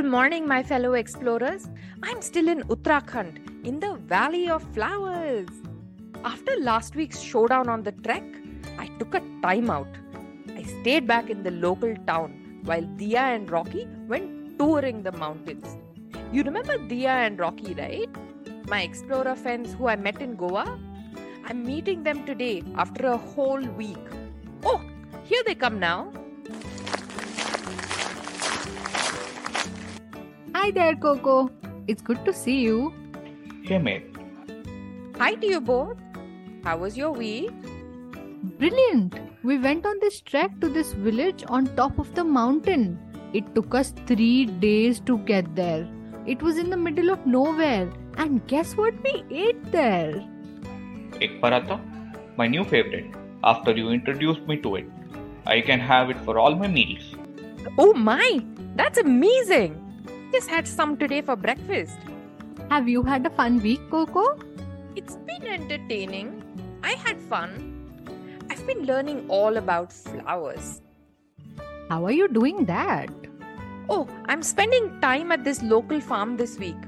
Beautiful morning, my fellow explorers. I'm still in Uttarakhand, in the Valley of Flowers. After last week's showdown on the trek, I took a time out. I stayed back in the local town while Dia and Rocky went touring the mountains. You remember Dia and Rocky, right? My explorer friends who I met in Goa? I'm meeting them today after a whole week. Oh, here they come now. Hi there, KoKo. It's good to see you. Hey mate, Hi to you both. How was your week? Brilliant! We went on this trek to this village on top of the mountain. It took us three days to get there. It was in the middle of nowhere. And guess what we ate there? egg paratha, my new favorite. After you introduced me to it, I can have it for all my meals. Oh my, that's amazing! Just had some today for breakfast. Have you had a fun week, KoKo? It's been entertaining. I had fun. I've been learning all about flowers. How are you doing that? Oh, I'm spending time at this local farm this week.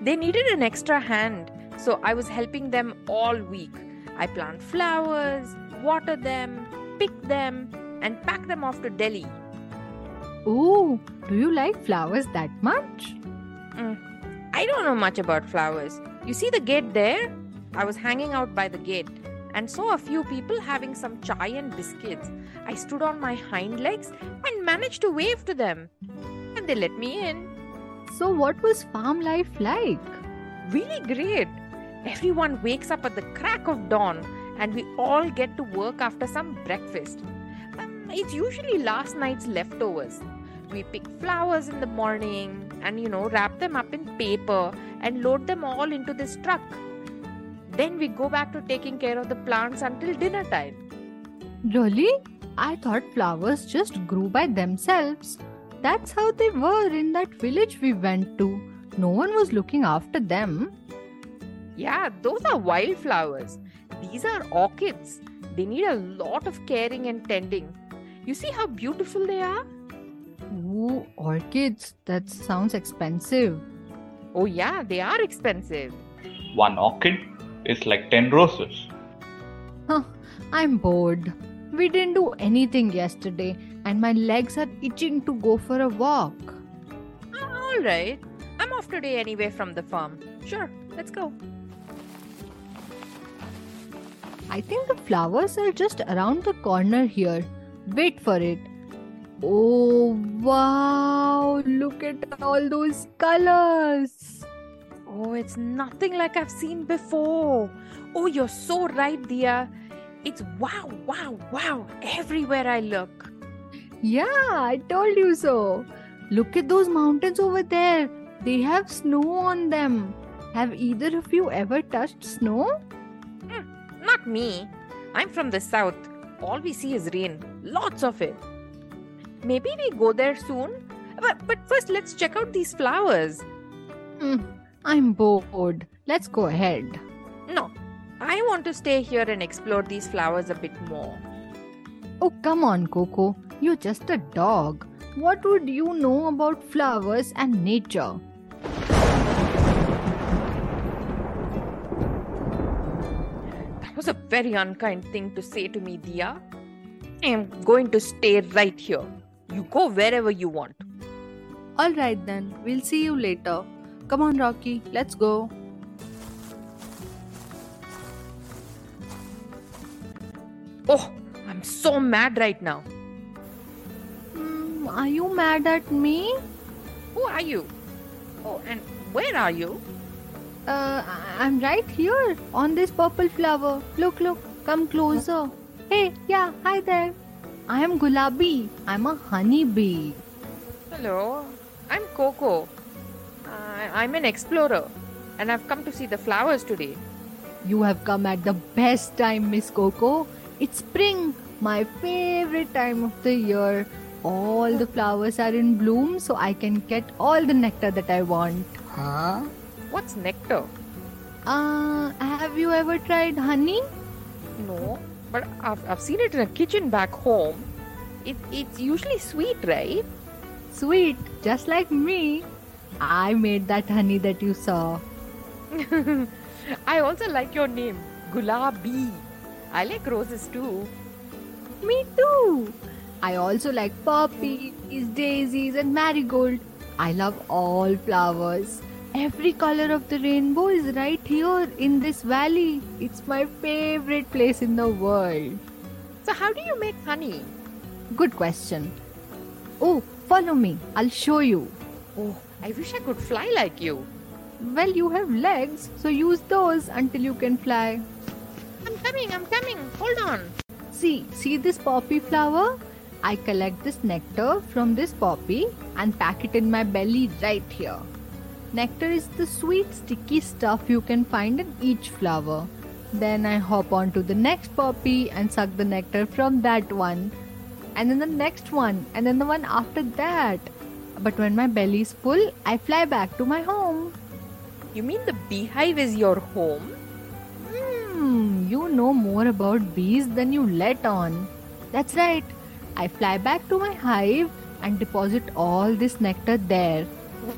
They needed an extra hand, so I was helping them all week. I plant flowers, water them, pick them, and pack them off to Delhi. Oh, do you like flowers that much? Mm, I don't know much about flowers. You see the gate there? I was hanging out by the gate and saw a few people having some chai and biscuits. I stood on my hind legs and managed to wave to them. And they let me in. So, what was farm life like? Really great. Everyone wakes up at the crack of dawn and we all get to work after some breakfast. Um, it's usually last night's leftovers. We pick flowers in the morning and, you know, wrap them up in paper and load them all into this truck. Then we go back to taking care of the plants until dinner time. Really? I thought flowers just grew by themselves. That's how they were in that village we went to. No one was looking after them. Yeah, those are wildflowers. These are orchids. They need a lot of caring and tending. You see how beautiful they are? Ooh, orchids. That sounds expensive. Oh, yeah, they are expensive. One orchid is like 10 roses. Huh, I'm bored. We didn't do anything yesterday, and my legs are itching to go for a walk. Uh, all right. I'm off today anyway from the farm. Sure, let's go. I think the flowers are just around the corner here. Wait for it. Oh, wow! Look at all those colors! Oh, it's nothing like I've seen before. Oh, you're so right, Dia. It's wow, wow, wow everywhere I look. Yeah, I told you so. Look at those mountains over there. They have snow on them. Have either of you ever touched snow? Hmm, not me. I'm from the south. All we see is rain. Lots of it. Maybe we go there soon. But, but first, let's check out these flowers. Hmm, I'm bored. Let's go ahead. No, I want to stay here and explore these flowers a bit more. Oh, come on, KoKo. You're just a dog. What would you know about flowers and nature? That was a very unkind thing to say to me, Dia. I am going to stay right here. You go wherever you want. All right then, we'll see you later. Come on, Rocky, let's go. Oh, I'm so mad right now. Hmm, are you mad at me? Who are you? Oh, and where are you? Uh, I'm right here on this purple flower. Look, look, come closer. Hey, yeah, hi there. I am Gulabee. I'm a honeybee. Hello, I'm KoKo. I I'm an explorer and I've come to see the flowers today. You have come at the best time, Miss KoKo. It's spring, my favorite time of the year. All the flowers are in bloom, so I can get all the nectar that I want. Huh? What's nectar? Uh, have you ever tried honey? No, but I've, I've seen it in a kitchen back home. It, it's usually sweet, right? Sweet, just like me. I made that honey that you saw. I also like your name, Gulabee. I like roses too. Me too. I also like poppies, daisies, and marigold. I love all flowers. Every color of the rainbow is right here in this valley. It's my favorite place in the world. So, how do you make honey? Good question. Oh, follow me. I'll show you. Oh, I wish I could fly like you. Well, you have legs, so use those until you can fly. I'm coming, I'm coming. Hold on. See, see this poppy flower? I collect this nectar from this poppy and pack it in my belly right here. Nectar is the sweet, sticky stuff you can find in each flower. Then I hop on to the next poppy and suck the nectar from that one. And then the next one, and then the one after that. But when my belly is full, I fly back to my home. You mean the beehive is your home? Hmm, you know more about bees than you let on. That's right. I fly back to my hive and deposit all this nectar there.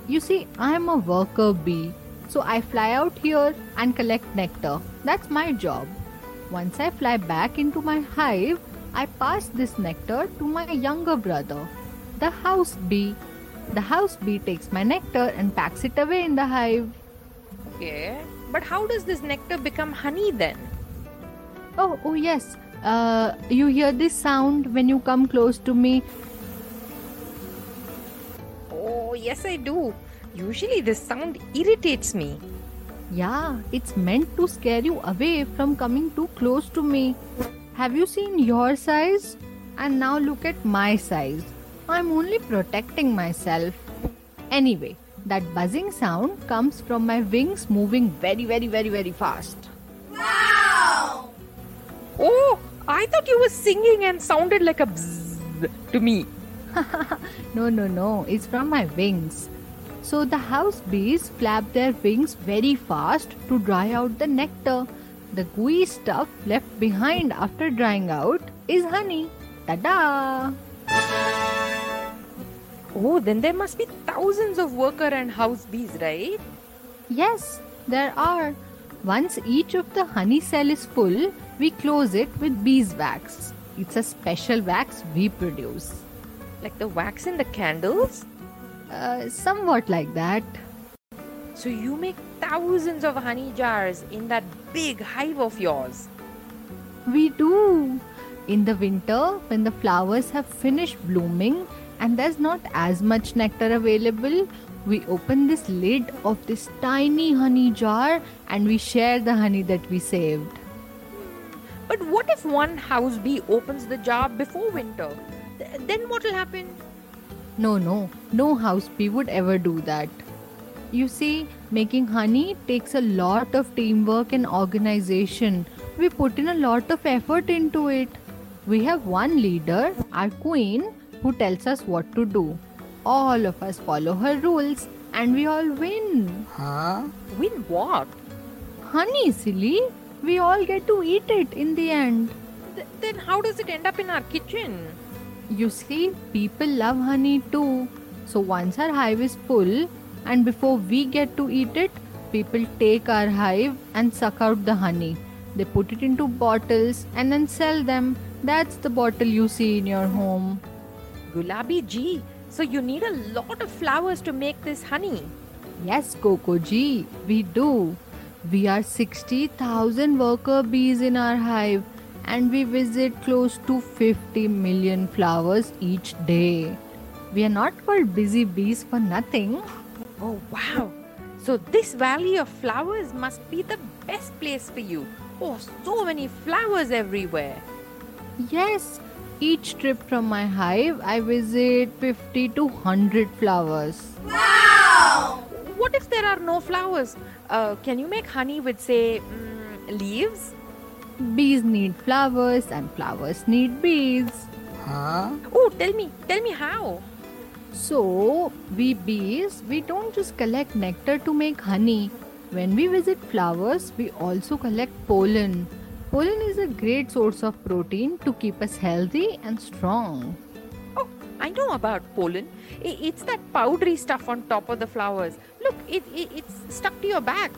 You see, I'm a worker bee, so I fly out here and collect nectar. That's my job. Once I fly back into my hive, I pass this nectar to my younger brother, the house bee. The house bee takes my nectar and packs it away in the hive. Okay. But how does this nectar become honey then? Oh, oh yes. Uh, you hear this sound when you come close to me. Yes, I do. Usually, this sound irritates me. Yeah, it's meant to scare you away from coming too close to me. Have you seen your size? And now look at my size. I'm only protecting myself. Anyway, that buzzing sound comes from my wings moving very, very, very, very fast. Wow! Oh, I thought you were singing and sounded like a bzzz to me. No, no, no, it's from my wings. So the house bees flap their wings very fast to dry out the nectar. The gooey stuff left behind after drying out is honey. Ta-da! Oh, then there must be thousands of worker and house bees, right? Yes, there are. Once each of the honey cell is full, we close it with beeswax. It's a special wax we produce. Like the wax in the candles? Uh, somewhat like that. So you make thousands of honey jars in that big hive of yours. We do. In the winter, when the flowers have finished blooming and there's not as much nectar available, we open this lid of this tiny honey jar and we share the honey that we saved. But what if one house bee opens the jar before winter? Th- then what will happen? No, no, no house bee would ever do that. You see, making honey takes a lot of teamwork and organization. We put in a lot of effort into it. We have one leader, our queen, who tells us what to do. All of us follow her rules and we all win. Huh? Win what? Honey, silly. We all get to eat it in the end. Th- then how does it end up in our kitchen? You see, people love honey too. So once our hive is full, and before we get to eat it, people take our hive and suck out the honey. They put it into bottles and then sell them. That's the bottle you see in your home. Gulabee ji. So you need a lot of flowers to make this honey. Yes, KoKo Ji, we do. We are 60,000 worker bees in our hive and we visit close to 50 million flowers each day. We are not called busy bees for nothing. Oh wow. So this valley of flowers must be the best place for you. Oh, so many flowers everywhere. Yes, each trip from my hive, I visit 50 to 100 flowers. Wow! What if there are no flowers? Uh, can you make honey with, say, mm, leaves? Bees need flowers and flowers need bees. Huh? Oh, tell me, tell me how. So, we bees, we don't just collect nectar to make honey. When we visit flowers, we also collect pollen. Pollen is a great source of protein to keep us healthy and strong. Oh, I know about pollen. It's that powdery stuff on top of the flowers. Look, it, it, it's stuck to your back.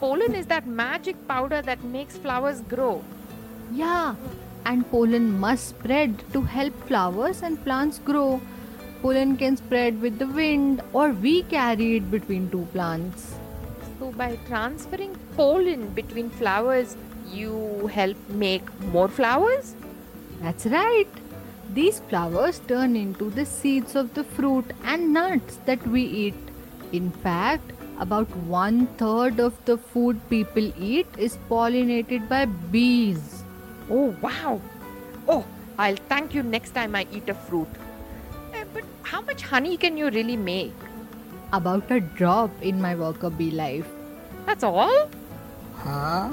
Pollen is that magic powder that makes flowers grow. Yeah, and pollen must spread to help flowers and plants grow. Pollen can spread with the wind, or we carry it between two plants. So, by transferring pollen between flowers, you help make more flowers? That's right. These flowers turn into the seeds of the fruit and nuts that we eat. In fact, about one third of the food people eat is pollinated by bees. Oh, wow. Oh, I'll thank you next time I eat a fruit. Eh, but how much honey can you really make? About a drop in my worker bee life. That's all? Huh?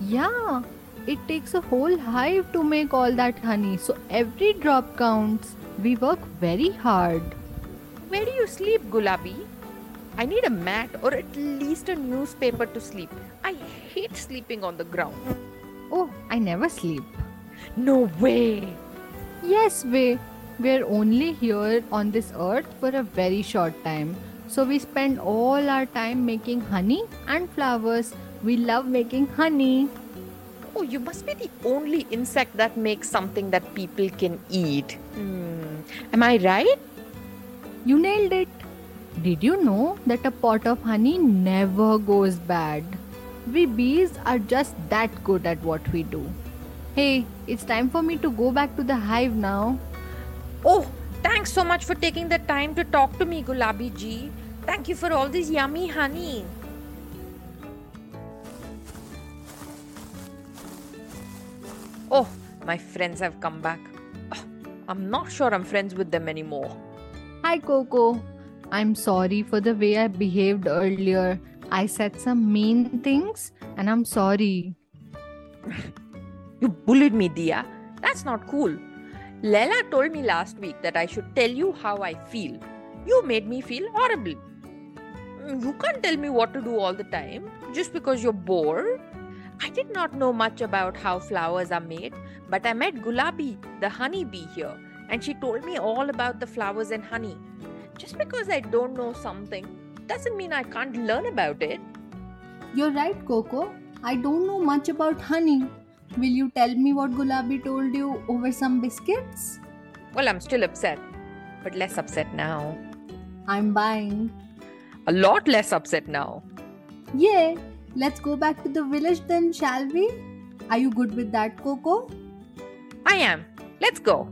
Yeah, it takes a whole hive to make all that honey, so every drop counts. We work very hard. Where do you sleep, Gulabee? I need a mat or at least a newspaper to sleep. I hate sleeping on the ground. Oh, I never sleep. No way. Yes, way. we're only here on this earth for a very short time. So we spend all our time making honey and flowers. We love making honey. Oh, you must be the only insect that makes something that people can eat. Hmm. Am I right? You nailed it. Did you know that a pot of honey never goes bad? We bees are just that good at what we do. Hey, it's time for me to go back to the hive now. Oh, thanks so much for taking the time to talk to me, Gulabee ji. Thank you for all this yummy honey. Oh, my friends have come back. Ah, I'm not sure I'm friends with them anymore. Hi, KoKo. I'm sorry for the way I behaved earlier. I said some mean things and I'm sorry. You bullied me, Dia. That's not cool. Lela told me last week that I should tell you how I feel. You made me feel horrible. Mm, You can't tell me what to do all the time just because you're bored. I did not know much about how flowers are made, but I met Gulabee, the honeybee here, and she told me all about the flowers and honey. Just because I don't know something doesn't mean I can't learn about it. You're right, KoKo. I don't know much about honey. Will you tell me what Gulabee told you over some biscuits? Well, I'm still upset, but less upset now. I'm buying. A lot less upset now. Yay! Let's go back to the village then, shall we? Are you good with that, KoKo? I am. Let's go.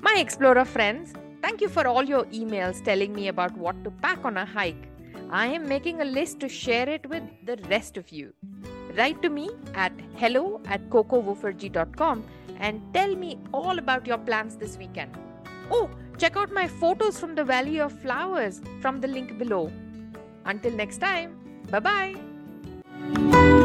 My explorer friends, thank you for all your emails telling me about what to pack on a hike. I am making a list to share it with the rest of you. Write to me at hello at kokowooferjee.com and tell me all about your plans this weekend. Oh, check out my photos from the Valley of Flowers from the link below. Until next time, bye bye.